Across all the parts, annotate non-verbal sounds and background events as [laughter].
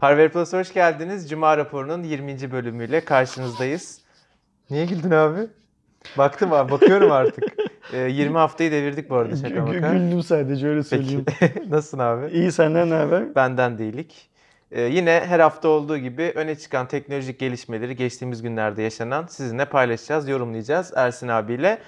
Harvard Plus hoş geldiniz. Cuma raporunun 20. bölümüyle karşınızdayız. Niye güldün abi? Baktım abi, bakıyorum artık. [laughs] Ee, 20 haftayı devirdik bu arada şaka maka. Güldüm sadece öyle Peki. söyleyeyim. [laughs] Nasılsın abi? İyi senden ne haber? Benden değilik. Ee, yine her hafta olduğu gibi öne çıkan teknolojik gelişmeleri geçtiğimiz günlerde yaşanan sizinle paylaşacağız, yorumlayacağız Ersin abiyle.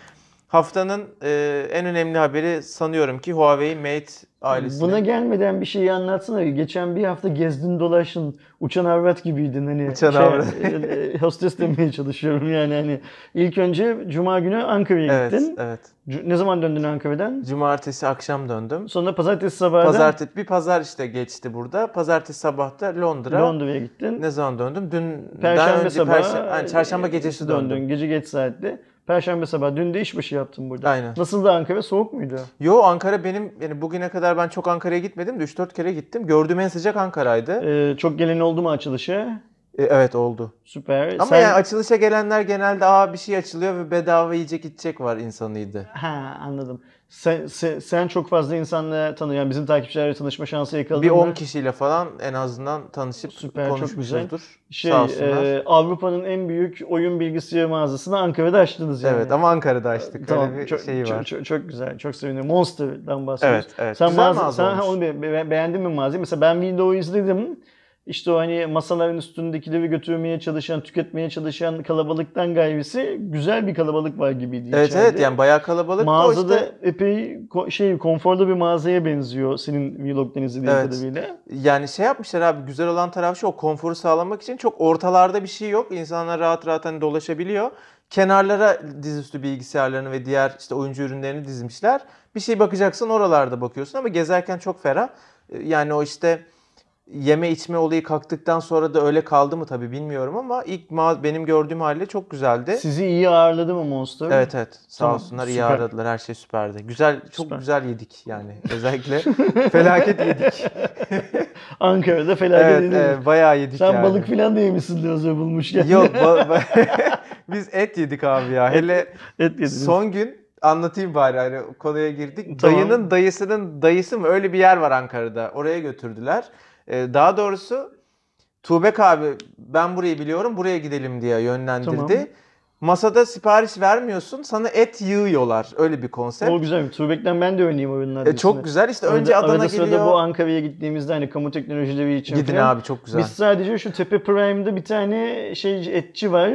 Haftanın e, en önemli haberi sanıyorum ki Huawei Mate ailesinin. Buna gelmeden bir şeyi anlatsana. Geçen bir hafta gezdin dolaştın. Uçan avrat gibiydin hani. Uçan avrat. e, e, hostes demeye çalışıyorum yani hani. İlk önce Cuma günü Ankara'ya Evet, gittin. evet. C- Ne zaman döndün Ankara'dan? Cumartesi akşam döndüm. Sonra pazartesi sabahı Pazartesi bir pazar işte geçti burada. Pazartesi sabah da Londra. Londra'ya gittin. Ne zaman döndüm? Dün Perşembe sabahı Perşembe- yani çarşamba gecesi döndüm. Gece geç saatte. Perşembe sabahı dün de işbaşı yaptım burada. Aynen. Nasıldı Ankara? Soğuk muydu? Yo Ankara benim yani bugüne kadar ben çok Ankara'ya gitmedim de 3-4 kere gittim. Gördüğüm en sıcak Ankara'ydı. Ee, çok gelen oldu mu açılışa? E, evet oldu. Süper. Ama Sen- yani açılışa gelenler genelde aa bir şey açılıyor ve bedava yiyecek içecek var insanıydı. Ha anladım. Sen, sen, sen çok fazla insanla tanıyor. Yani bizim takipçilerle tanışma şansı yakaladın Bir mı? 10 kişiyle falan en azından tanışıp Süper, çok konuşmuşuzdur. Şey, Sağ olsunlar. e, Avrupa'nın en büyük oyun bilgisayar mağazasını Ankara'da açtınız yani. Evet ama Ankara'da açtık. Tamam, Öyle bir çok, şeyi çok, var. Çok, çok güzel, çok seviniyorum. Monster'dan bahsediyoruz. Evet, evet. Sen, Güzel mağaza, mağaza sen olmuş. onu be- be- beğendin mi mağazayı? Mesela ben videoyu izledim. İşte o hani masaların üstündekileri götürmeye çalışan, tüketmeye çalışan kalabalıktan gayrisi güzel bir kalabalık var gibiydi Evet içeride. evet yani bayağı kalabalık. Mağazada işte, epey ko- şey konforlu bir mağazaya benziyor senin vlogdan izlediğin Evet. kadarıyla. yani şey yapmışlar abi güzel olan taraf şu o konforu sağlamak için çok ortalarda bir şey yok. İnsanlar rahat rahat hani dolaşabiliyor. Kenarlara dizüstü bilgisayarlarını ve diğer işte oyuncu ürünlerini dizmişler. Bir şey bakacaksın oralarda bakıyorsun ama gezerken çok ferah. Ee, Yani o işte yeme içme olayı kalktıktan sonra da öyle kaldı mı tabii bilmiyorum ama ilk ma- benim gördüğüm haliyle çok güzeldi. Sizi iyi ağırladı mı Monster? Evet evet. Sağ Tamam, olsunlar iyi süper. aradılar. Her şey süperdi. Güzel çok Süper. güzel yedik yani. [laughs] Özellikle felaket yedik. [laughs] Ankara'da felaket evet, evet, bayağı yedik Sen yani. balık filan da yemişsin hazır bulmuşken. Yok ba- ba- [laughs] biz et yedik abi ya. Hele Et yediniz. son gün anlatayım bari hani konuya girdik. Tamam. Dayının dayısının dayısı mı öyle bir yer var Ankara'da. Oraya götürdüler. Ee, daha doğrusu Tuğbek abi ben burayı biliyorum buraya gidelim diye yönlendirdi. Tamam. Masada sipariş vermiyorsun sana et yığıyorlar. Öyle bir konsept. O güzel. Tuğbek'ten ben de oynayayım oyunlarda. E, çok güzel işte önce Arada, Adana arada geliyor. bu Ankara'ya gittiğimizde hani kamu teknolojileri için Gidin falan, abi çok güzel. Biz sadece şu Tepe Prime'da bir tane şey etçi var.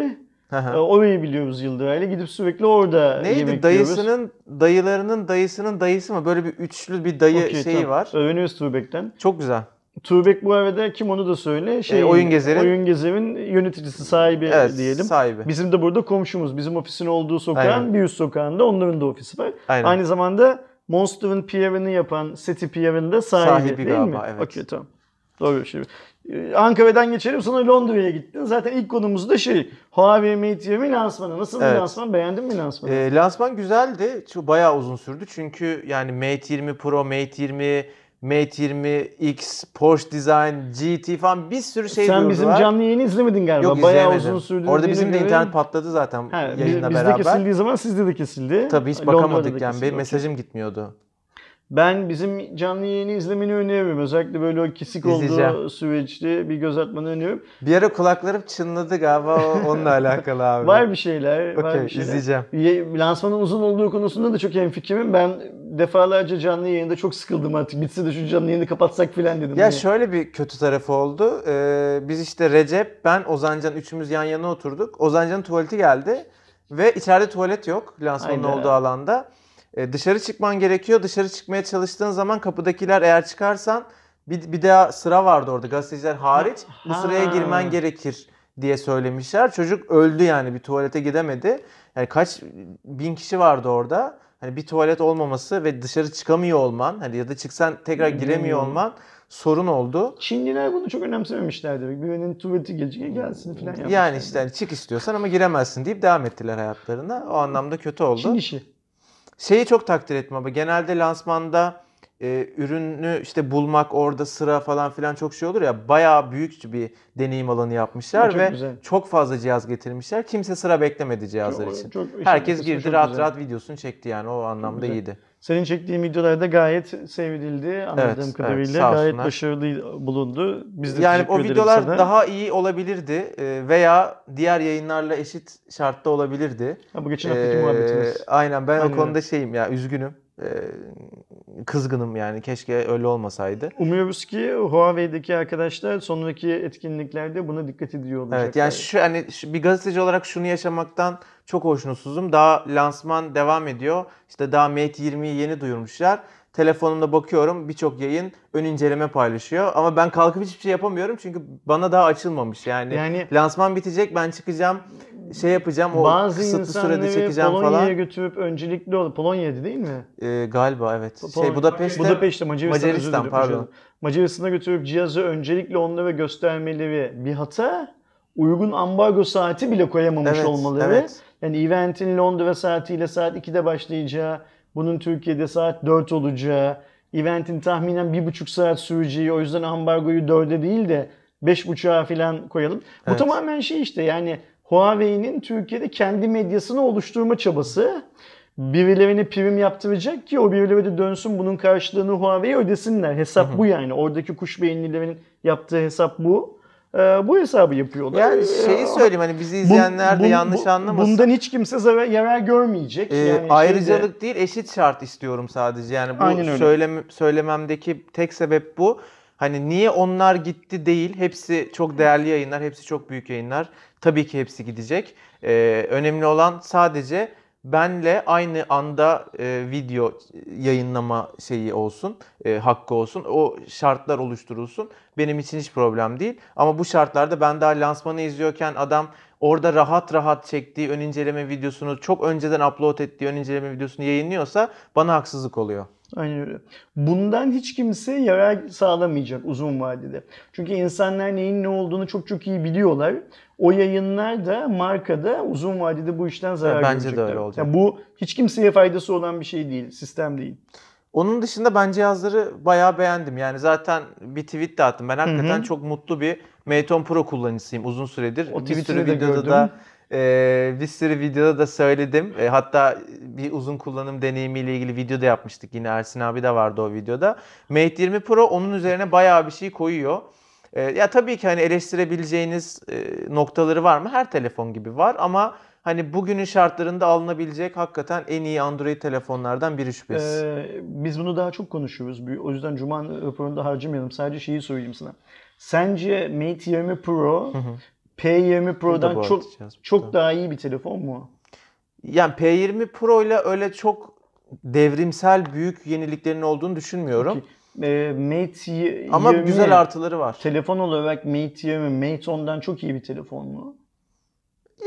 Hı. E, Orayı biliyoruz Yıldıray'la. Gidip sürekli orada Neydi yemek yiyoruz. dayısının dayılarının dayısının dayısı mı? Böyle bir üçlü bir dayı Okey, şeyi tamam. var. Öğreniyoruz Tuğbek'ten. Çok güzel. Tuğbek bu arada kim onu da söyle. Şey, E, Oyun Gezer'in- Oyun Gezer'in yöneticisi, sahibi Evet diyelim. sahibi. Bizim de burada komşumuz. Bizim ofisin olduğu sokağın Aynen. bir üst sokağında onların da ofisi var. Aynen. Aynı zamanda Monster'ın PR'ını yapan Seti PR'ın da sahibi, Sahibi değil galiba, mi? evet. Okey tamam. Doğru şey. Ee, Ankara'dan geçelim sonra Londra'ya gittin. Zaten ilk konumuz da şey Huawei Mate 20 lansmanı. Nasıl bir Evet. lansman? Beğendin mi lansmanı? E, lansman güzeldi. Çok bayağı uzun sürdü. Çünkü yani Mate 20 Pro, Mate 20, Mate 20 X, Porsche Design, GT falan bir sürü şey Sen bizim duyurdular. canlı yayını izlemedin galiba. Yok Bayağı izleyemedim. uzun sürdü. Orada bizim de internet patladı zaten Ha, biz- yayınla bizde beraber. kesildiği zaman sizde de kesildi. Tabii hiç Londra'da bakamadık yani. kesildi, Benim mesajım gitmiyordu. Ben bizim canlı yayını izlemeni öneriyorum. Özellikle böyle o kesik olduğu İzleyeceğim. süreçte bir göz atmanı öneriyorum. Bir ara kulaklarım çınladı galiba o- [laughs] onunla alakalı abi. Var bir şeyler. var Okey bir şeyler. izleyeceğim. Ye- Lansmanın uzun olduğu konusunda da çok hemfikirim. Ben defalarca canlı yayında çok sıkıldım artık. Bitse de şu canlı yayını kapatsak filan dedim. Ya Hani şöyle bir kötü tarafı oldu. Ee, biz işte Recep, ben, Ozancan üçümüz yan yana oturduk. Ozancan'ın tuvaleti geldi ve içeride tuvalet yok lansmanın Hayda. olduğu alanda. Ee, dışarı çıkman gerekiyor. Dışarı çıkmaya çalıştığın zaman kapıdakiler eğer çıkarsan bir, bir daha sıra vardı orada gazeteciler hariç. Bu sıraya girmen gerekir diye söylemişler. Çocuk öldü yani bir tuvalete gidemedi. Yani kaç bin kişi vardı orada. Hani bir tuvalet olmaması ve dışarı çıkamıyor olman, hani ya da çıksan tekrar giremiyor Hmm. olman sorun oldu. Çinliler bunu çok önemsememişlerdi. Birinin tuvaleti gelecek gelsin filan yapmışlar. Yani işte hani çık istiyorsan ama giremezsin deyip devam ettiler hayatlarına. O anlamda kötü oldu. Çin işi. Şeyi çok takdir ettim ama genelde lansmanda e, ürünü işte bulmak orada sıra falan filan çok şey olur ya bayağı büyük bir deneyim alanı yapmışlar Çok ve güzel. çok fazla cihaz getirmişler. Kimse sıra beklemedi cihazlar Çok- için. çok- Herkes girdi çok rahat güzel. rahat videosunu çekti yani o anlamda iyiydi. Senin çektiğin videolarda gayet sevildi anladığım Evet, evet, kadarıyla. sağ gayet başarılı bulundu. Biz de Yani o videolar sana. daha iyi olabilirdi e, veya diğer yayınlarla eşit şartta olabilirdi. Ha, bu geçen haftaki Ee, muhabbetimiz. Aynen ben Aynen o konuda şeyim ya üzgünüm. Ee, kızgınım yani keşke öyle olmasaydı. Umuyoruz ki Huawei'deki arkadaşlar sonraki etkinliklerde buna dikkat ediyor olacaklar. Evet yani şu hani şu- bir gazeteci olarak şunu yaşamaktan çok hoşnutsuzum. Daha lansman devam ediyor. İşte daha Mate 20'yi yeni duyurmuşlar. Telefonumda bakıyorum birçok yayın ön inceleme paylaşıyor. Ama ben kalkıp hiçbir şey yapamıyorum çünkü bana daha açılmamış. Yani, Yani- lansman bitecek ben çıkacağım şey yapacağım o Bazı kısıtlı sürede çekeceğim Polonya'ya falan. götürüp öncelikli ol. Polonya'ydı değil mi? Ee, galiba evet. Polonya- Şey Budapeşte, Budapeşte Macaristan, Macaristan, pardon. Macaristan'a götürüp cihazı öncelikle onlara göstermeleri bir hata. Uygun ambargo saati bile koyamamış Evet, olmaları. evet. Yani eventin Londra saatiyle saat 2'de başlayacağı, bunun Türkiye'de saat 4 olacağı, eventin tahminen 1,5 saat süreceği, o yüzden ambargoyu 4'e değil de 5,5'a falan koyalım. Bu Evet. tamamen şey işte yani Huawei'nin Türkiye'de kendi medyasını oluşturma çabası. Birilerine prim yaptıracak ki o birileri de dönsün bunun karşılığını Huawei'ye ödesinler. Hesap bu yani. Oradaki kuş beyinlilerin yaptığı hesap bu. Ee, bu hesabı yapıyorlar. Yani Ee, şeyi söyleyeyim hani bizi izleyenler de bun- yanlış anlamasın. Bundan hiç kimse zarar, yarar görmeyecek. Ee, yani şeyde- ayrıcalık değil eşit şart istiyorum sadece. Yani bu Aynen öyle. söylem söylememdeki tek sebep bu. Hani niye onlar gitti değil. Hepsi çok değerli yayınlar, hepsi çok büyük yayınlar. Tabii ki hepsi gidecek. Ee, önemli olan sadece benle aynı anda e, video yayınlama şeyi olsun, e, hakkı olsun. O şartlar oluşturulsun. Benim için hiç problem değil. Ama bu şartlarda ben daha lansmanı izliyorken adam orada rahat rahat çektiği ön inceleme videosunu çok önceden upload ettiği ön inceleme videosunu yayınlıyorsa bana haksızlık oluyor. Aynen öyle. Bundan hiç kimse yarar sağlamayacak uzun vadede. Çünkü insanlar neyin ne olduğunu çok çok iyi biliyorlar. O yayınlar da markada uzun vadede bu işten zarar bence de öyle olacak. Yani bu hiç kimseye faydası olan bir şey değil, sistem değil. Onun dışında ben cihazları bayağı beğendim. Yani zaten bir tweet de attım. Ben hakikaten hı. çok mutlu bir Mate 10 Pro kullanıcısıyım uzun süredir. O bir sürü de videoda gördüm. da e, bir sürü videoda da söyledim. E, hatta bir uzun kullanım deneyimiyle ilgili video da yapmıştık. Yine Ersin abi de vardı o videoda. Mate 20 Pro onun üzerine bayağı bir şey koyuyor. E, ya tabii ki hani eleştirebileceğiniz e, noktaları var mı? Her telefon gibi var ama hani bugünün şartlarında alınabilecek hakikaten en iyi Android telefonlardan biri şüphesiz. Ee, biz bunu daha çok konuşuyoruz. O yüzden Cuma raporunda harcamayalım. Sadece şeyi söyleyeyim sana. Sence Mate 20 Pro P20 Bu Pro'dan çok çok daha iyi bir telefon mu? Yani P20 Pro ile öyle çok devrimsel büyük yeniliklerin olduğunu düşünmüyorum. Ee, Mate y- Ama 20 güzel artıları var. Telefon olarak Mate 20, Mate 10'dan çok iyi bir telefon mu?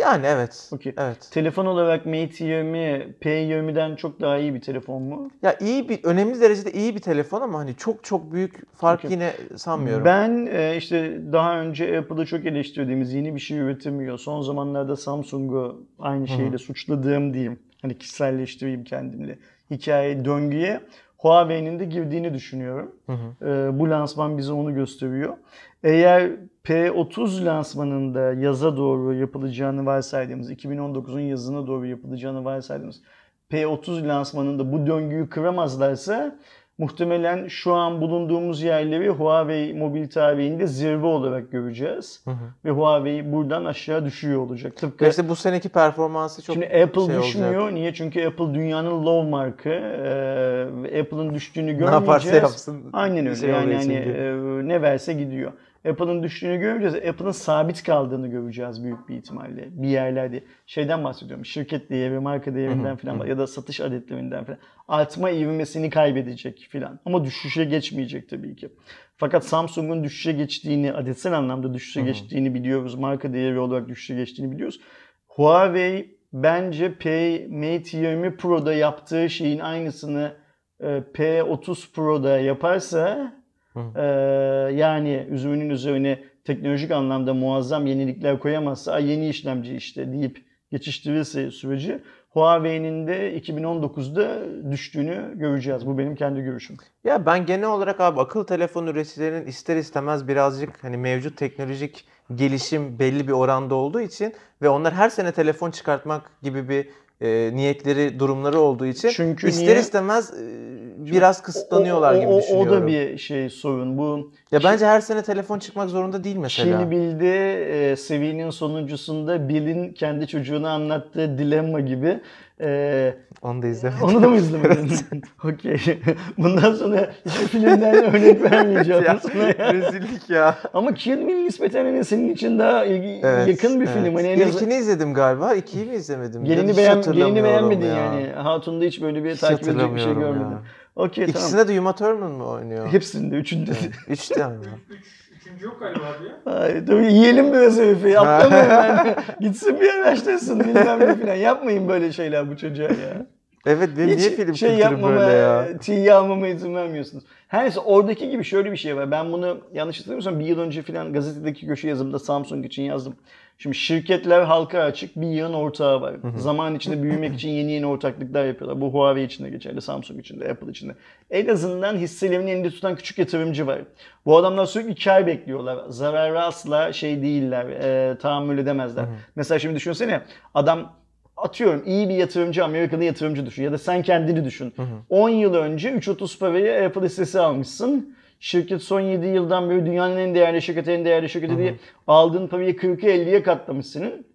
Yani evet. Okey. Evet. Telefon olarak Mate 20, P20'den çok daha iyi bir telefon mu? Ya iyi bir önemli derecede iyi bir telefon ama hani çok çok büyük fark Okey. yine sanmıyorum. Ben e, işte daha önce Apple'ı çok eleştirdiğimiz yeni bir şey üretemiyor. Son zamanlarda Samsung'u aynı şeyle suçladığım diyeyim. Hani kişiselleştireyim kendimle. Hikaye, döngüye Huawei'nin de girdiğini düşünüyorum. Hı hı. E, bu lansman bize onu gösteriyor. Eğer P30 lansmanında yaza doğru yapılacağını varsaydığımız, 2019'un yazına doğru yapılacağını varsaydığımız P30 lansmanında bu döngüyü kıramazlarsa muhtemelen şu an bulunduğumuz yerleri Huawei mobil tarihinde zirve olarak göreceğiz. Hı hı. Ve Huawei buradan aşağı düşüyor olacak. Tıpkı işte bu seneki performansı çok Şimdi Apple şey düşmüyor. olacak. Niye? Çünkü Apple dünyanın low markı. Ee, Apple'ın düştüğünü Ne görmeyeceğiz. yaparsa yapsın. Aynen öyle. şey yani hani e, ne verse gidiyor. Apple'ın düştüğünü görmeyeceğiz. Apple'ın sabit kaldığını göreceğiz büyük bir ihtimalle. Bir yerlerde. Şeyden bahsediyorum. Şirket değeri, marka değerinden falan ya da satış adetlerinden falan. Artma ivmesini kaybedecek falan. Ama düşüşe geçmeyecek tabii ki. Fakat Samsung'un düşüşe geçtiğini, adetsel anlamda düşüşe geçtiğini biliyoruz. Marka değeri olarak düşüşe geçtiğini biliyoruz. Huawei bence P Mate 20 Pro'da yaptığı şeyin aynısını e, P30 Pro'da yaparsa Hı. e, yani üzümünün üzerine teknolojik anlamda muazzam yenilikler koyamazsa "Aa, yeni işlemci işte deyip geçiştirirse süreci Huawei'nin de 2019'da düştüğünü göreceğiz. Bu benim kendi görüşüm. Ya ben genel olarak abi akıllı telefon üreticilerinin ister istemez birazcık hani mevcut teknolojik gelişim belli bir oranda olduğu için ve onlar her sene telefon çıkartmak gibi bir e, niyetleri, durumları olduğu için Çünkü ister niye? istemez e, biraz kısıtlanıyorlar o, o, gibi düşünüyorum. O da bir şey sorun. Bu Ya bence her sene telefon çıkmak zorunda değil mesela. Kill Bill'de e, serinin sonuncusunda Bill'in kendi çocuğuna anlattığı dilemma gibi. E, Onu da izlemedim. onu da mı izlemedin? [laughs] Okey. [laughs] Bundan sonra hiçbir filmden örnek vermeyeceğim Ya, sana. Rezillik ya. Ama Kill Bill nispeten hani senin için daha ilgi- Evet, yakın bir evet. film. Hani en İlkini izledim galiba. ikiyi mi izlemedim? Gelini, beğen, gelini beğenmedin ya. yani. Hatun'da hiç böyle bir Hiç takip edecek bir şey görmedin. ya. Okey tamam. İkisinde de Uma Thurman mı oynuyor? Hepsinde, üçünde. de. Üçte mi? Üç, [laughs] üçüncü yok galiba abi ya. Ay, tabii yiyelim biraz herifi. Atlamayın ben. [laughs] Gitsin bir araştırsın bilmem ne falan. Yapmayın böyle şeyler bu çocuğa ya. Evet niye Hiç film şey kültürü yapmama, böyle ya? tiye almama izin vermiyorsunuz. Her neyse oradaki gibi şöyle bir şey var. Ben bunu yanlış hatırlamıyorsam bir yıl önce falan gazetedeki köşe yazımda Samsung için yazdım. Şimdi şirketler halka açık bir yığın ortağı var. Zaman içinde büyümek için yeni yeni ortaklıklar yapıyorlar. Bu Huawei için de geçerli, Samsung için de, Apple için de. En azından hisselerini elinde tutan küçük yatırımcı var. Bu adamlar sürekli kar bekliyorlar. Zararı asla şey değiller, e, tahammül edemezler. Mesela şimdi düşünsene adam atıyorum iyi bir yatırımcı Amerikalı yatırımcı düşün ya da sen kendini düşün. 10 yıl önce 3.30 paraya Apple hissesi almışsın. Şirket son 7 yıldan beri dünyanın en değerli şirketi, en değerli şirketi diye aldığın parayı 40'a 50'ye katlamışsın.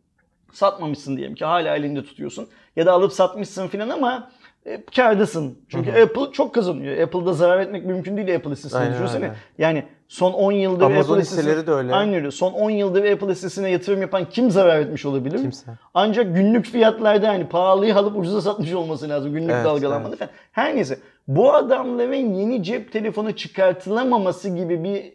Satmamışsın diyelim ki hala elinde tutuyorsun. Ya da alıp satmışsın filan ama e, kârdasın. Çünkü Apple çok kazanıyor. Apple'da zarar etmek mümkün değil Apple hissesini düşünsene. Yani son 10 yıldır Amazon Apple hisseleri de öyle. Aynen öyle. Son 10 yıldır Apple hissesine yatırım yapan kim zarar etmiş olabilir? Kimse. Ancak günlük fiyatlarda yani pahalıyı alıp ucuza satmış olması lazım. Günlük Evet, dalgalanmada evet. falan. Her neyse. Bu adamların yeni cep telefonu çıkartılamaması gibi bir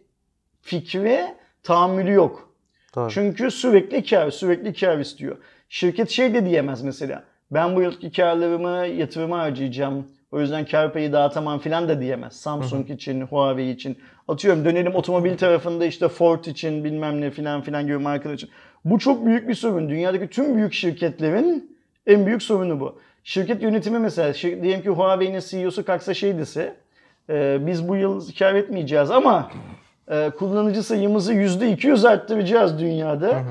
fikre tahammülü yok. Doğru. Çünkü sürekli kar, sürekli kar istiyor. Şirket şey de diyemez mesela. Ben bu yılki karlarımı yatırıma harcayacağım. O yüzden kar payı dağıtamam falan da diyemez. Samsung için, Huawei için. Atıyorum dönelim otomobil tarafında işte Ford için bilmem ne filan filan gibi markalar için. Bu çok büyük bir sorun. Dünyadaki tüm büyük şirketlerin en büyük sorunu bu. Şirket yönetimi mesela şir- diyelim ki Huawei'nin CEO'su kalksa şey dese e, biz bu yıl kar etmeyeceğiz ama e, kullanıcı sayımızı %200 arttıracağız dünyada.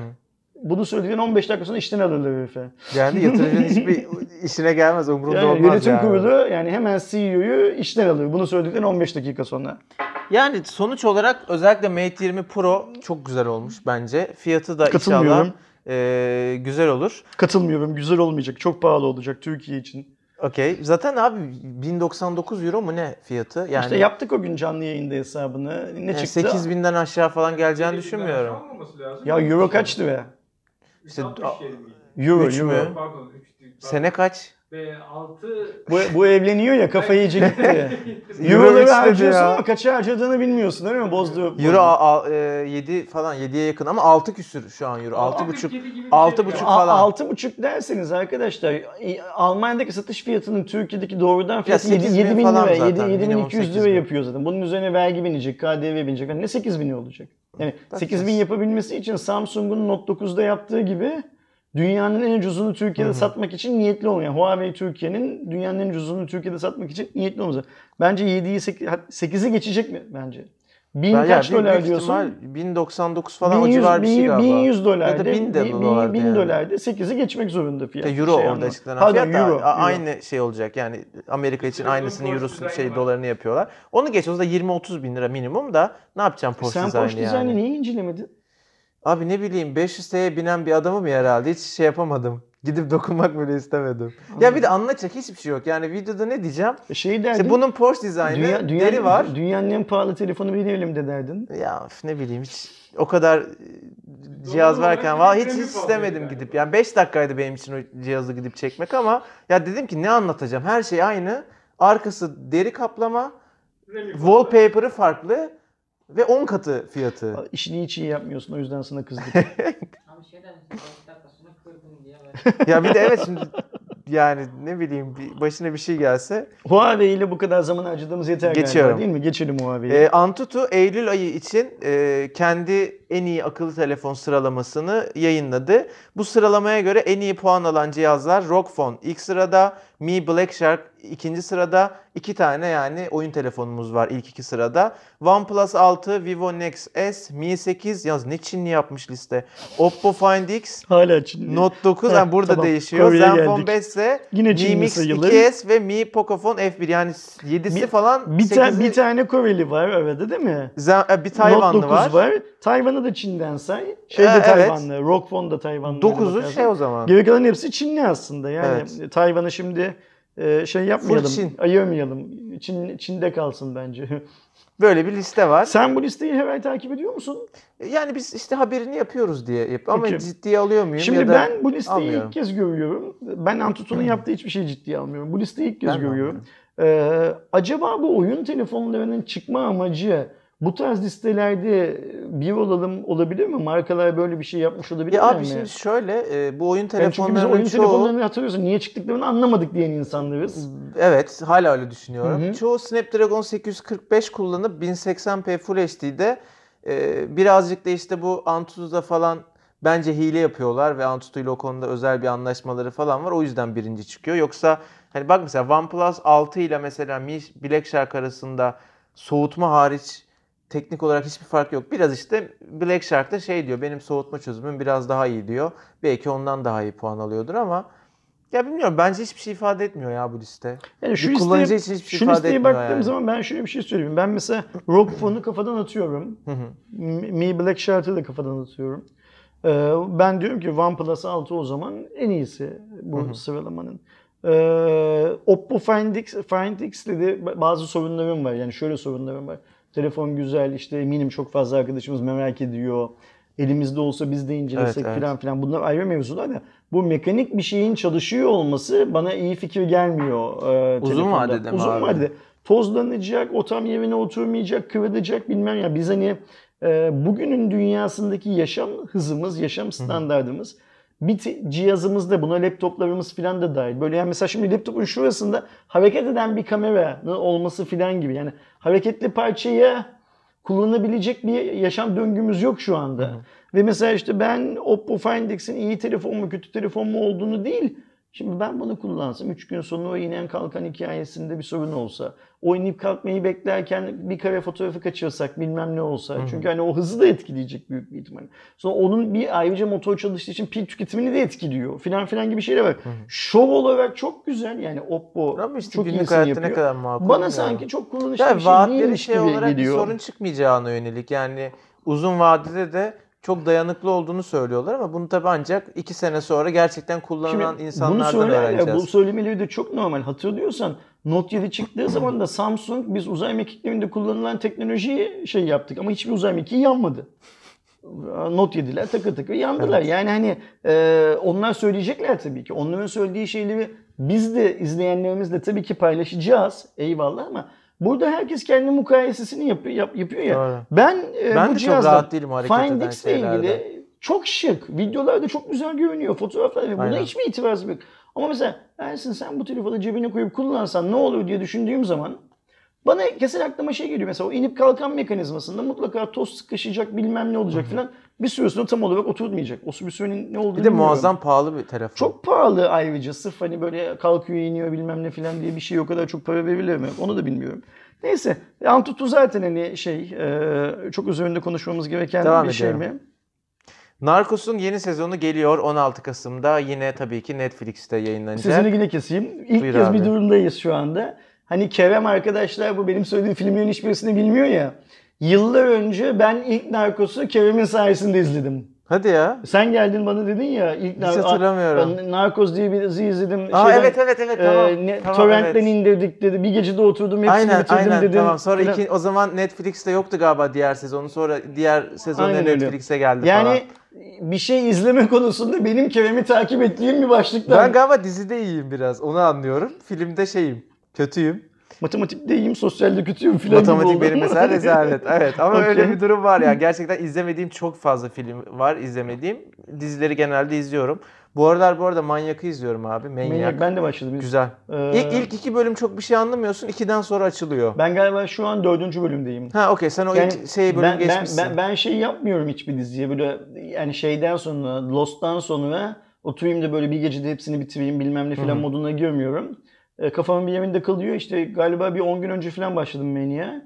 Bunu söyledikten 15 dakika sonra işten alırlar herife. Yani yatırıcının hiçbir [laughs] işine gelmez, umurunda Yani olmaz yönetim yani. kurulu yani hemen CEO'yu işten alıyor. Bunu söyledikten 15 dakika sonra. Yani sonuç olarak özellikle Mate 20 Pro çok güzel olmuş bence. Fiyatı da inşallah e, güzel olur. Katılmıyorum. Güzel olmayacak. Çok pahalı olacak Türkiye için. Okey. Zaten abi 1099 euro mu ne fiyatı? Yani İşte yaptık o gün canlı yayında hesabını. Ne yani çıktı? 8000'den aşağı falan geleceğini düşünmüyorum. Ya euro kaç lira? İşte- 367 miydi? Euro, Üç euro. mü? Pardon 3 değil. pardon. Sene kaç? Ve 6 Bu, bu evleniyor ya kafayı yiyecek gitti. [laughs] Euro Euroları üç harcıyorsun ya. ama kaça harcadığını bilmiyorsun değil mi? Bozdu. Euro 7 falan 7'ye yakın ama 6 küsür şu an euro. 6,5 gibi bir şey altı ya. buçuk A- falan. Altı buçuk derseniz arkadaşlar Almanya'daki satış fiyatının Türkiye'deki doğrudan fiyatı sekiz bin 7 bin falan lira, zaten, 7, minimum 7200 sekiz lira bin. yapıyor zaten. Bunun üzerine vergi binecek, KDV binecek. Yani ne 8 bini olacak? Yani 8 bin yapabilmesi için Samsung'un Note 9'da yaptığı gibi dünyanın en ucuzunu Türkiye'de satmak için niyetli olmalı. Yani Huawei Türkiye'nin dünyanın en ucuzunu Türkiye'de satmak için niyetli olmalı. Bence 7'yi 8'i geçecek mi bence? Bin Ben- kaç ya, dolar diyorsun? ihtimal 1099 falan o 1100, civar bir şey galiba. 1100 dolarda. Ya da 1000 de dolardı 1000 yani. dolarda 8'i geçmek zorunda fiyat. Ya euro Şey orada açıklanan Pardon, fiyat euro, a- euro. aynı şey olacak yani Amerika için aynısını Porsche eurosu dizaynı şey dolarını yapıyorlar. Onu geç o da 20-30 bin lira minimum da ne yapacağım Porsche Sen dizaynı Porsche yani. dizaynı niye incelemedin? Abi ne bileyim 500 TL'ye binen bir adamım ya herhalde hiç şey yapamadım. Gidip dokunmak bile istemedim. Ya bir de anlatacak hiçbir şey yok. Yani videoda ne diyeceğim? Şey derdin. İşte bunun Porsche dizaynı, dünya, dünya, deri var. Dünyanın en pahalı telefonu benim elimde derdin. Ya ne bileyim hiç o kadar e, cihaz varken valla hiç, hiç istemedim yani. gidip. Yani 5 dakikaydı benim için o cihazı gidip çekmek ama ya dedim ki ne anlatacağım? Her şey aynı. Arkası deri kaplama, wallpaper'ı farklı ve 10 katı fiyatı. İşini hiç iyi yapmıyorsun o yüzden sana kızdık. [laughs] Abi şey der misin? 5 dakika sonra kırdın diye böyle. Ya bir de evet şimdi yani ne bileyim başına bir şey gelse. Huawei ile bu kadar zaman harcadığımız yeter Geçiyorum. galiba değil mi? Geçelim Huawei'ye. E, Antutu Eylül ayı için e, kendi en iyi akıllı telefon sıralamasını yayınladı. Bu sıralamaya göre en iyi puan alan cihazlar ROG Phone ilk sırada, Mi Black Shark ikinci sırada iki tane yani oyun telefonumuz var ilk iki sırada. OnePlus 6, Vivo Nex S, Mi 8 yalnız ne Çinli yapmış liste. Oppo Find X, Hala Çinli. Note 9 Heh, yani burada tamam. değişiyor. Kore'ye Zenfone geldik. 5 ise Yine Mi Çinli Mix sayılır. 2S ve Mi Pocophone F1 yani 7'si Bir- falan Bir, ta- 8'i bir tane Koreli var arada değil mi? Zen- e, bir Note Tayvanlı 9 var. var. Tayvan'ı da Çin'den say. Şey de Ee, evet. Tayvanlı. Rockfon da Tayvanlı. 9'u şey o zaman. Geri kalan hepsi Çinli aslında. Yani Evet. Tayvan'ı şimdi e, şey yapmayalım. Çin. Ayırmayalım. Çin, Çin'de kalsın bence. [laughs] Böyle bir liste var. Sen bu listeyi ay takip ediyor musun? Yani biz işte haberini yapıyoruz diye yap ama Peki. ciddiye alıyor muyum Şimdi ya da ben bu listeyi almıyorum. ilk kez görüyorum. Ben Antutu'nun yaptığı hiçbir şeyi ciddiye almıyorum. Bu listeyi ilk kez Ben görüyorum. Ee, acaba bu oyun telefonlarının çıkma amacı bu tarz listelerde bir olalım olabilir mi? Markalar böyle bir şey yapmış olabilir Ya abi mi? şimdi şöyle e, bu oyun Yani çünkü biz telefonlarının oyun çoğu telefonlarını hatırlıyorsun. Niye çıktıklarını anlamadık diyen insanlarız. evet hala öyle düşünüyorum. Hı hı. Çoğu Snapdragon 845 kullanıp 1080p Full HD'de e, birazcık da işte bu Antutu'da falan bence hile yapıyorlar ve Antutu ile o konuda özel bir anlaşmaları falan var. O yüzden birinci çıkıyor. Yoksa hani bak mesela OnePlus 6 ile mesela Mi Black Shark arasında soğutma hariç teknik olarak hiçbir fark yok. Biraz işte Black Shark da şey diyor benim soğutma çözümüm biraz daha iyi diyor. Belki ondan daha iyi puan alıyordur ama ya bilmiyorum bence hiçbir şey ifade etmiyor ya bu liste. Yani şu listeye, kullanıcı için hiçbir şey şu ifade listeye etmiyor baktığım yani. zaman ben şöyle bir şey söyleyeyim. Ben mesela Rock Phone'u kafadan atıyorum. Mi Black Shark'ı da kafadan atıyorum. Ee, ben diyorum ki OnePlus 6 o zaman en iyisi bu sıralamanın. Ee, Oppo Find X, Find X'le de bazı sorunlarım var. Yani şöyle sorunlarım var. Telefon güzel işte eminim çok fazla arkadaşımız merak ediyor. Elimizde olsa biz de incelesek Evet, evet. falan filan. Bunlar ayrı mevzular da bu mekanik bir şeyin çalışıyor olması bana iyi fikir gelmiyor. e, Uzun telefonda. vadede mi Uzun abi? vadede. Tozlanacak, o tam yerine oturmayacak, kırılacak bilmem ya. Biz hani e, bugünün dünyasındaki yaşam hızımız, yaşam standartımız bir cihazımızda buna laptoplarımız falan da dahil. Böyle yani mesela şimdi laptopun şurasında hareket eden bir kameranın olması falan gibi. Yani hareketli parçayı kullanabilecek bir yaşam döngümüz yok şu anda. Ve mesela işte ben Oppo Find X'in iyi telefon mu kötü telefon mu olduğunu değil. Şimdi ben bunu kullansam 3 gün sonra o inen kalkan hikayesinde bir sorun olsa, oynayıp kalkmayı beklerken bir kare fotoğrafı kaçırsak bilmem ne olsa. Çünkü hani o hızı da etkileyecek büyük bir ihtimal. Sonra onun bir ayrıca motor çalıştığı için pil tüketimini de etkiliyor. Filan filan gibi şeyler var. Şov olarak çok güzel yani Oppo Ama işte çok günlük hayatta yapıyor. ne kadar makul. Bana bilmiyorum. sanki çok kullanışlı ya bir şey değilmiş şey gibi olarak geliyor. bir sorun çıkmayacağına yönelik yani uzun vadede de çok dayanıklı olduğunu söylüyorlar ama bunu tabii ancak iki sene sonra gerçekten kullanılan Şimdi insanlardan bunu söylerler. öğreneceğiz. Bu söylemeleri de çok normal. Hatırlıyorsan Note 7 çıktığı zaman da Samsung biz uzay mekiklerinde kullanılan teknolojiyi şey yaptık ama hiçbir uzay mekiği yanmadı. Note 7'ler takır takır yandılar. Yani hani e, onlar söyleyecekler tabii ki. Onların söylediği şeyleri biz de izleyenlerimizle tabii ki paylaşacağız. Eyvallah ama burada herkes kendi mukayesesini yapıyor, yap- yapıyor ya. Doğru. Ben, e, Ben bu de çok cihazda rahat değilim hareket Find eden X'le şeylerde. ilgili çok şık. Videolarda çok güzel görünüyor. Fotoğraflar ve buna Aynen. hiçbir itirazım yok. Ama mesela Ersin sen bu telefonu cebine koyup kullansan ne olur diye düşündüğüm zaman bana kesin aklıma şey geliyor. Mesela o inip kalkan mekanizmasında mutlaka toz sıkışacak bilmem ne olacak filan. Bir süre sonra tam olarak oturtmayacak. O bir sürenin ne olduğunu Bir de bilmiyorum. muazzam pahalı bir telefon. Çok pahalı ayrıca. Sırf hani böyle kalkıyor iniyor bilmem ne filan diye bir şey o kadar çok para verilir mi? Onu da bilmiyorum. Neyse. Antutu zaten hani şey e, çok üzerinde konuşmamız gereken Devam bir şey ediyorum. mi? Narcos'un yeni sezonu geliyor 16 Kasım'da. Yine tabii ki Netflix'te yayınlanacak. Sözünü yine keseyim. İlk Buyur kez abi. bir durumdayız şu anda. Hani Kerem arkadaşlar bu benim söylediğim filmlerin hiçbirisini bilmiyor ya. Yıllar önce ben ilk Narcos'u Kerem'in sayesinde izledim. Hadi ya. Sen geldin bana dedin ya ilk Hiç hatırlamıyorum. Ben Narcos diye bir dizi izledim. Aa Şeyden, evet evet evet e, tamam. ne- tamam torrentten evet. indirdik dedi. Bir gecede oturdum hepsini Aynen bitirdim aynen dedim. tamam. Sonra Falan. iki, o zaman Netflix'te yoktu galiba diğer sezonu. Sonra diğer sezonu öyle. Netflix'e geldi Yani falan. bir şey izleme konusunda benim Kerem'i takip ettiğim bir başlıktan. Ben galiba dizide iyiyim biraz. Onu anlıyorum. Filmde şeyim. Kötüyüm. Matematikte iyiyim, sosyalde kötüyüm filan Matematik benim mesela rezalet. [laughs] Evet ama öyle Okey. bir durum var ya. [laughs] Gerçekten izlemediğim çok fazla film var izlemediğim. Dizileri genelde izliyorum. Bu aralar bu arada Manyak'ı izliyorum abi. Manyak. Manyak, ben de başladım. Güzel. Ee, İlk, ilk iki bölüm çok bir şey anlamıyorsun. İkiden sonra açılıyor. Ben galiba şu an dördüncü bölümdeyim. Ha okey sen o Yani ilk şey bölüm ben, ben, geçmişsin. ben, ben şey yapmıyorum hiçbir diziye böyle yani şeyden sonra Lost'tan sonra oturayım da böyle bir gecede hepsini bitireyim bilmem ne filan moduna girmiyorum. E, kafamın bir yerinde kalıyor. İşte galiba bir 10 gün önce falan başladım Mania'ya.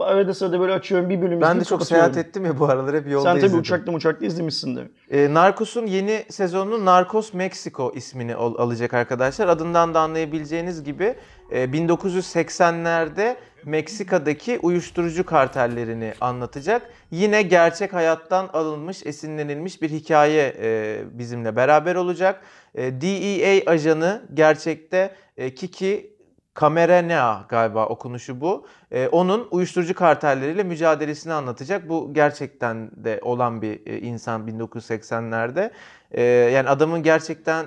Arada sırada böyle açıyorum bir bölüm Ben de çok seyahat ettim ya bu aralar hep yolda Sen tabii izledim. uçakta uçakta izlemişsindir. E, Narcos'un yeni sezonu Narcos Mexico ismini al- alacak arkadaşlar. Adından da anlayabileceğiniz gibi e, 1980'lerde Meksika'daki uyuşturucu kartellerini anlatacak. Yine gerçek hayattan alınmış, esinlenilmiş bir hikaye e, bizimle beraber olacak. E, DEA ajanı gerçekte e, Kiki Cameronea galiba okunuşu bu. E, onun uyuşturucu kartelleriyle mücadelesini anlatacak. Bu gerçekten de olan bir e, insan 1980'lerde. E, yani adamın gerçekten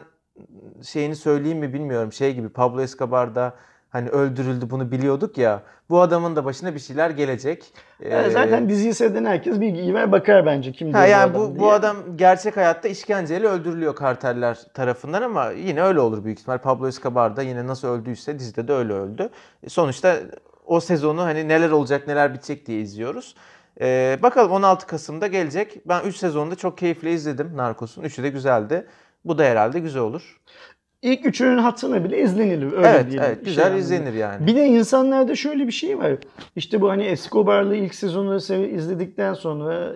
şeyini söyleyeyim mi bilmiyorum. Şey gibi Pablo Escobar'da hani öldürüldü bunu biliyorduk ya. Bu adamın da başına bir şeyler gelecek. Yani E, zaten diziyi seyreden herkes bilgi ver bakar bence kim Ha yani adam bu, bu diye. adam gerçek hayatta işkenceyle öldürülüyor karteller tarafından ama yine öyle olur büyük ihtimal. Pablo Escobar da yine nasıl öldüyse dizide de öyle öldü. E, Sonuçta o sezonu hani neler olacak neler bitecek diye izliyoruz. Ee, bakalım 16 Kasım'da gelecek. Ben 3 sezonda çok keyifle izledim Narcos'un. Üçü de güzeldi. Bu da herhalde güzel olur. İlk üçünün hatırına bile izlenilir. Öyle evet, diyelim. evet Şey güzel anlamında. izlenir yani. Bir de insanlarda şöyle bir şey var. İşte bu hani Escobar'lı ilk sezonu sev- izledikten sonra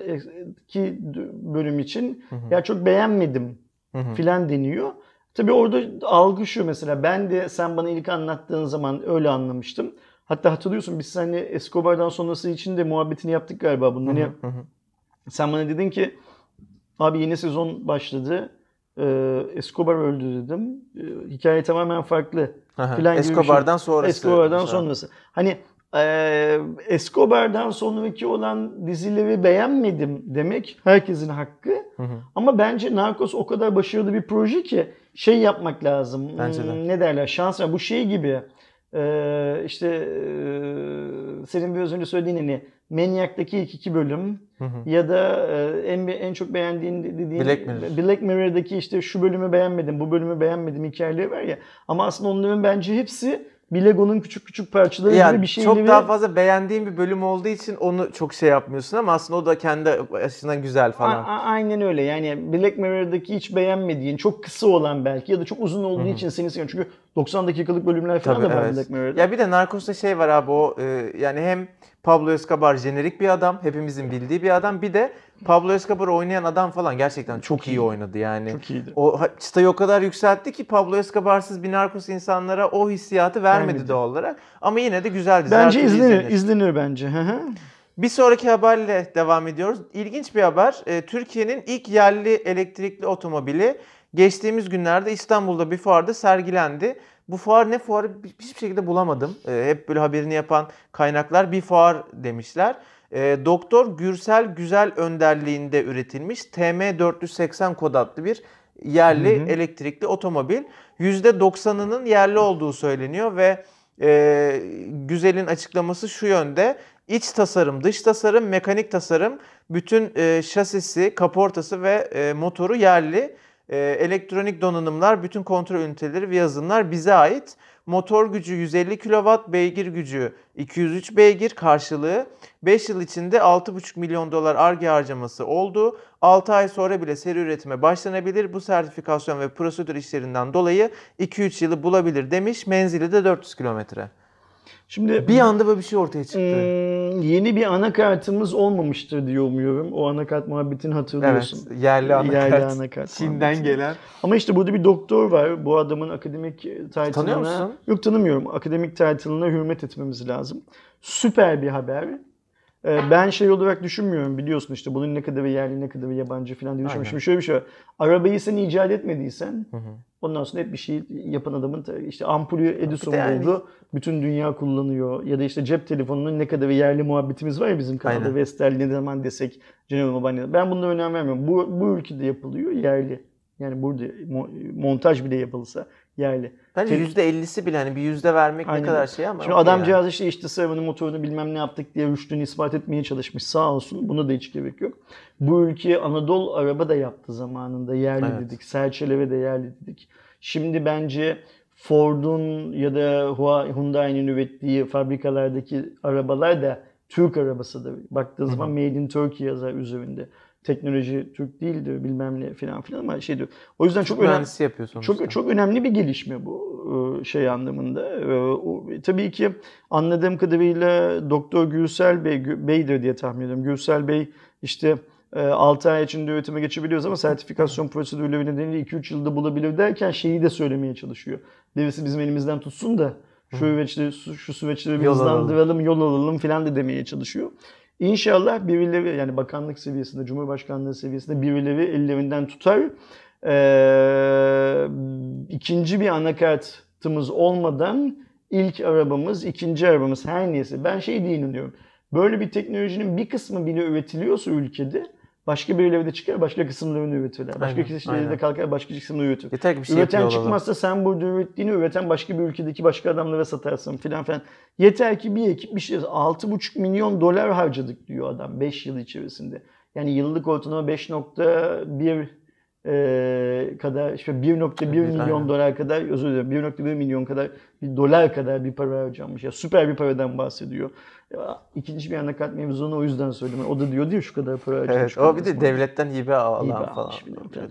ki bölüm için ya çok beğenmedim Hı hı. filan deniyor. Tabii orada algı şu mesela ben de sen bana ilk anlattığın zaman öyle anlamıştım. Hatta hatırlıyorsun biz seninle Escobar'dan sonrası için de muhabbetini yaptık galiba bunun. Hani Hı hı. sen bana dedin ki abi yeni sezon başladı. Ee, Escobar öldü dedim. Ee, hikaye tamamen farklı. Gibi bir şey. Escobar'dan sonrası. Escobar'dan Mesela. sonrası. Hani e, Escobar'dan sonraki olan dizileri beğenmedim demek herkesin hakkı. Hı hı. Ama bence Narcos o kadar başarılı bir proje ki şey yapmak lazım. Bence de. Hmm, Ne derler? Şans ver. Bu şey gibi. e, işte e, senin biraz önce söylediğin hani Maniac'taki ilk iki bölüm Hı hı. ya da e, en en çok beğendiğin dediğin Black Mirror. Black Mirror'daki işte şu bölümü beğenmedim, bu bölümü beğenmedim hikayeleri var ya. Ama aslında onların bence hepsi bir Lego'nun küçük küçük parçaları Ya gibi bir şeyleri. çok daha fazla beğendiğin bir bölüm olduğu için onu çok şey yapmıyorsun ama aslında o da kendi açısından güzel falan. a- aynen öyle. Yani Black Mirror'daki hiç beğenmediğin, çok kısa olan belki ya da çok uzun olduğu için seni seviyorum. Çünkü 90 dakikalık bölümler falan Tabii da var evet. Black Mirror'da. Ya bir de Narcos'ta şey var abi o e, yani hem Pablo Escobar jenerik bir adam, hepimizin bildiği bir adam. Bir de Pablo Escobar oynayan adam falan gerçekten çok, iyi oynadı yani. Çok iyiydi. O çıtayı o kadar yükseltti ki Pablo Escobar'sız bir Narcos insanlara o hissiyatı vermedi Vermedi. doğal olarak. Ama yine de güzel dizi. Bence türlü izlenir, izlenir. izlenir bence. Bir sonraki haberle devam ediyoruz. İlginç bir haber. Ee, Türkiye'nin ilk yerli elektrikli otomobili geçtiğimiz günlerde İstanbul'da bir fuarda sergilendi. Bu fuar ne fuarı bi- hiçbir şekilde bulamadım. Ee, hep böyle haberini yapan kaynaklar bir fuar demişler. Ee, Doktor Gürsel Güzel önderliğinde üretilmiş TM480 kod adlı bir yerli Hı hı. elektrikli otomobil. %90'ının yerli olduğu söyleniyor ve e, Güzel'in açıklaması şu yönde. İç tasarım, dış tasarım, mekanik tasarım, bütün e, şasisi, kaportası ve e, motoru yerli. E, elektronik donanımlar, bütün kontrol üniteleri ve yazılımlar bize ait. Motor gücü 150 kW, beygir gücü 203 beygir karşılığı 5 yıl içinde 6,5 milyon dolar ARGE harcaması oldu. 6 ay sonra bile seri üretime başlanabilir. Bu sertifikasyon ve prosedür işlerinden dolayı 2-3 yılı bulabilir demiş. Menzili de 400 kilometre. Şimdi Bir anda böyle bir şey ortaya çıktı. Hmm, yeni bir anakartımız olmamıştır diye umuyorum. O anakart muhabbetini hatırlıyorsun. Evet, yerli anakart. Yerli anakart Çin'den gelen. Ama işte burada bir doktor var. Bu adamın akademik title'ına... Tanıyor musun? Yok tanımıyorum. Akademik title'ına hürmet etmemiz lazım. Süper bir haber. Ee, Ben şey olarak düşünmüyorum biliyorsun işte bunun ne kadar yerli ne kadar yabancı falan diye düşünüyorum. Aynen. Şimdi şöyle bir şey var. Arabayı sen icat etmediysen Hı hı. ondan sonra hep bir şey yapan adamın işte ampulü Edison yani- buldu. Bütün dünya kullanıyor. Ya da işte cep telefonunun ne kadar yerli muhabbetimiz var ya bizim kanalda. Vestel ne zaman desek General Mobile. Ben bunlara önem vermiyorum. Bu, bu ülkede yapılıyor yerli. Yani burada mo- montaj bile yapılsa yerli. Bence Tel- %50'si bile hani bir yüzde vermek Aynen. ne kadar şey ama. Şimdi adamcağız işte işte sıravanın motorunu bilmem ne yaptık diye rüştünü ispat etmeye çalışmış. Sağ olsun. Buna da hiç gerek yok. Bu ülkeye Anadolu araba da yaptı zamanında. Yerli Evet. dedik. Serçeleve de yerli dedik. Şimdi bence Ford'un ya da Hyundai'nin ürettiği fabrikalardaki arabalar da Türk arabasıdır. Baktığın zaman Made in Turkey yazar üzerinde. Teknoloji Türk değildir bilmem ne filan filan ama şey diyor. O yüzden çok önemli. Yapıyor sonuçta. Çok çok önemli bir gelişme bu e, şey anlamında. E, Tabii ki anladığım kadarıyla Doktor Gürsel Bey Bey'dir diye tahmin ediyorum. Gürsel Bey işte 6 ay içinde üretime geçebiliyoruz ama sertifikasyon prosedürleri nedeniyle 2-3 yılda bulabilir derken şeyi de söylemeye çalışıyor. Birisi bizim elimizden tutsun da şu süreçleri, şu süreçleri bir Yol alalım. hızlandıralım, yol alalım filan da demeye çalışıyor. İnşallah birileri yani bakanlık seviyesinde, Cumhurbaşkanlığı seviyesinde birileri ellerinden tutar. Ee, ikinci bir anakartımız olmadan ilk arabamız, ikinci arabamız her neyse ben şey diye inanıyorum. Böyle bir teknolojinin bir kısmı bile üretiliyorsa ülkede başka birileri de çıkar başka kısımlarını üretirler. Başka Aynen, kişileri de kalkar başka kısmını üretir. Yeter ki bir şey Üreten yapıyor olalım. çıkmazsa sen burada ürettiğini üreten başka bir ülkedeki başka adamlara satarsın filan filan. Yeter ki bir ekip bir şey 6,5 milyon dolar harcadık diyor adam 5 yıl içerisinde. Yani yıllık ortalama 5.1 e, kadar işte 1.1 milyon Aynen. dolar kadar özür dilerim 1.1 milyon kadar bir dolar kadar bir para harcanmış. Ya süper bir paradan bahsediyor. Ya, ikinci bir anakart mevzunu o yüzden söyledim. O da diyor diyor şu kadar para harcamış. Evet, o bir de devletten hibe alan Hibe falan.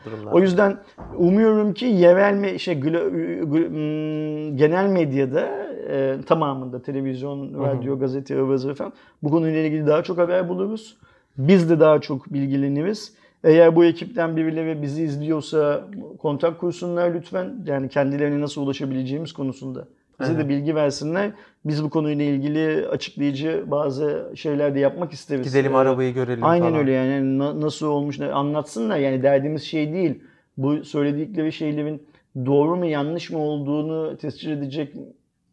durumlar. O yüzden umuyorum ki yerel me şey glo- glo- hmm, genel medyada e, tamamında televizyon, radyo, gazete, zıvır falan bu konuyla ilgili daha çok haber buluruz. Biz de daha çok bilgileniriz. Eğer bu ekipten birileri bizi izliyorsa kontak kursunlar lütfen. Yani kendilerine nasıl ulaşabileceğimiz konusunda. Bize de bilgi versinler. Biz bu konuyla ilgili açıklayıcı bazı şeyler de yapmak isteriz. Gidelim arabayı görelim Aynen falan. öyle yani na- nasıl olmuş anlatsınlar yani derdimiz şey değil. Bu söyledikleri şeylerin doğru mu yanlış mı olduğunu tescil edecek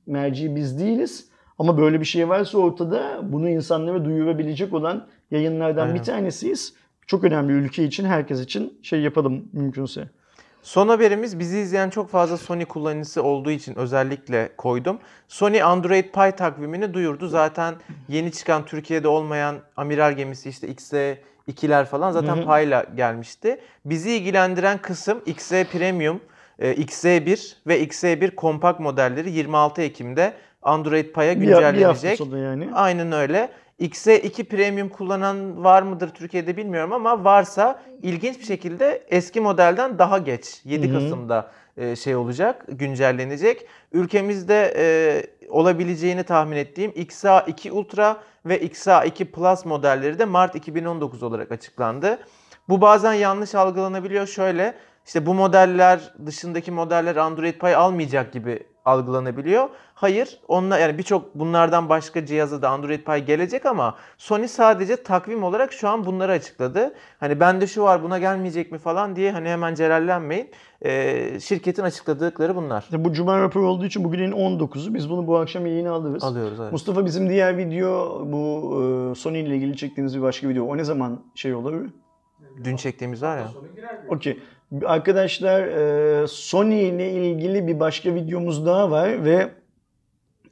merci biz değiliz. Ama böyle bir şey varsa ortada bunu insanlara duyurabilecek olan yayınlardan Aynen. bir tanesiyiz. Çok önemli ülke için, herkes için şey yapalım mümkünse. Son haberimiz bizi izleyen çok fazla Sony kullanıcısı olduğu için özellikle koydum. Sony Android Pie takvimini duyurdu. Zaten yeni çıkan Türkiye'de olmayan amiral gemisi işte XE2'ler falan zaten. Pie'la gelmişti. Bizi ilgilendiren kısım XE Premium, e, XE1 ve XE1 kompakt modelleri 26 Ekim'de Android Pie'ya Bir, bir güncellenecek. sonra yani. Aynen öyle. XE2 Premium kullanan var mıdır Türkiye'de bilmiyorum ama varsa ilginç bir şekilde eski modelden daha geç 7 Hı hı. Kasım'da e, şey olacak, güncellenecek. Ülkemizde e, olabileceğini tahmin ettiğim XA2 Ultra ve XA2 Plus modelleri de Mart 2019 olarak açıklandı. Bu bazen yanlış algılanabiliyor. Şöyle işte bu modeller dışındaki modeller Android Pie almayacak gibi algılanabiliyor. Hayır, onunla yani birçok bunlardan başka cihaza da Android Pie gelecek ama Sony sadece takvim olarak şu an bunları açıkladı. Hani bende şu var buna gelmeyecek mi falan diye hani hemen celallenmeyin. Ee, şirketin açıkladıkları bunlar. İşte bu cuma raporu olduğu için bugünün 19'u. Biz bunu bu akşam yayına alırız. Alıyoruz evet. Mustafa bizim diğer video bu e, Sony ile ilgili çektiğimiz bir başka video. O ne zaman şey olur? Dün çektiğimiz var ya. Okey. Arkadaşlar e, Sony ile ilgili bir başka videomuz daha var ve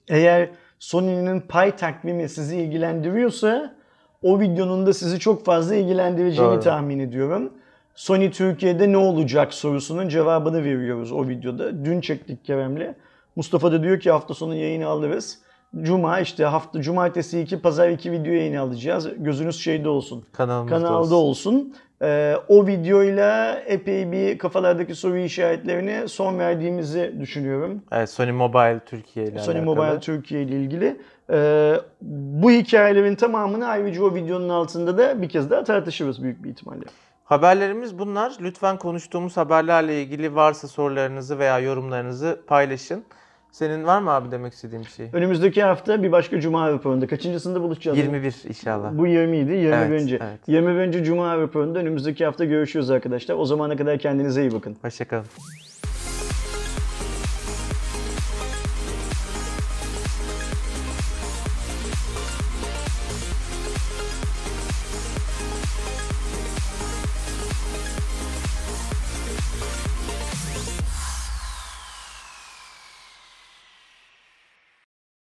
eğer Sony'nin pay takvimi sizi ilgilendiriyorsa o videonun da sizi çok fazla ilgilendireceğini Doğru. tahmin ediyorum. Sony Türkiye'de ne olacak sorusunun cevabını veriyoruz o videoda. Dün çektik Kerem'le. Mustafa da diyor ki hafta sonu yayını alırız. Cuma işte hafta cumartesi 2 pazar 2 video yayını alacağız. Gözünüz şeyde olsun Kanalımızda kanalda olsun. olsun. Ee, o videoyla epey bir kafalardaki soru işaretlerine son verdiğimizi düşünüyorum. Evet, Sony Mobile Türkiye ile Sony alakalı. Mobile Türkiye ile ilgili. Ee, bu hikayelerin tamamını ayrıca o videonun altında da bir kez daha tartışırız büyük bir ihtimalle. Haberlerimiz bunlar. Lütfen konuştuğumuz haberlerle ilgili varsa sorularınızı veya yorumlarınızı paylaşın. Senin var mı abi demek istediğin bir şey? Önümüzdeki hafta bir başka Cuma raporunda. Kaçıncısında buluşacağız? 21 inşallah. Bu 20 idi. 20 Evet, önce. evet. 20 önce Cuma raporunda önümüzdeki hafta görüşüyoruz arkadaşlar. O zamana kadar kendinize iyi bakın. Hoşçakalın.